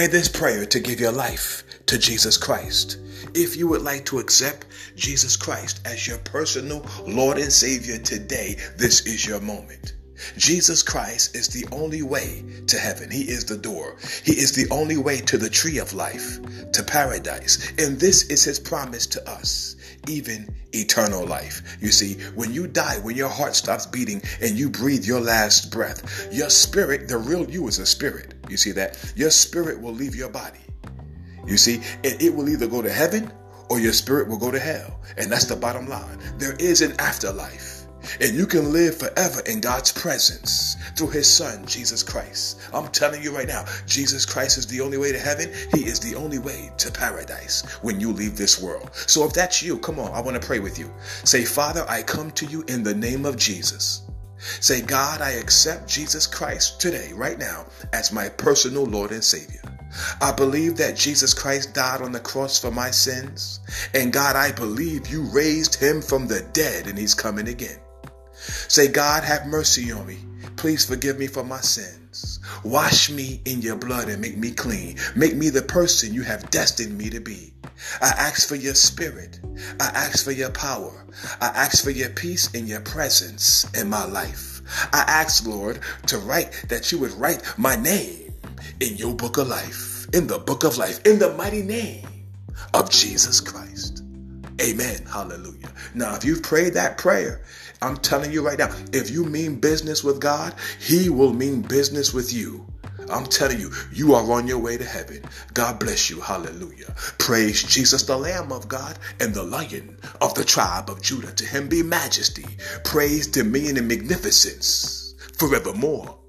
Pray this prayer to give your life to Jesus Christ. If you would like to accept Jesus Christ as your personal Lord and Savior today, this is your moment. Jesus Christ is the only way to heaven. He is the door. He is the only way to the tree of life, to paradise. And this is his promise to us, even eternal life. You see, when you die, when your heart stops beating and you breathe your last breath, your spirit, the real you is a spirit. You see that? Your spirit will leave your body. You see, and it will either go to heaven or your spirit will go to hell. And that's the bottom line. There is an afterlife. And you can live forever in God's presence through his son, Jesus Christ. I'm telling you right now, Jesus Christ is the only way to heaven. He is the only way to paradise when you leave this world. So if that's you, come on, I want to pray with you. Say, Father, I come to you in the name of Jesus. Say, God, I accept Jesus Christ today, right now, as my personal Lord and Savior. I believe that Jesus Christ died on the cross for my sins. And God, I believe you raised him from the dead and he's coming again. Say, God, have mercy on me. Please forgive me for my sins. Wash me in your blood and make me clean. Make me the person you have destined me to be. I ask for your spirit. I ask for your power. I ask for your peace and your presence in my life. I ask, Lord, to write that you would write my name in your book of life, in the book of life, in the mighty name of Jesus Christ. Amen. Hallelujah. Now, if you've prayed that prayer, I'm telling you right now, if you mean business with God, He will mean business with you. I'm telling you, you are on your way to heaven. God bless you. Hallelujah. Praise Jesus, the Lamb of God and the Lion of the tribe of Judah. To him be majesty, praise, dominion, and magnificence forevermore.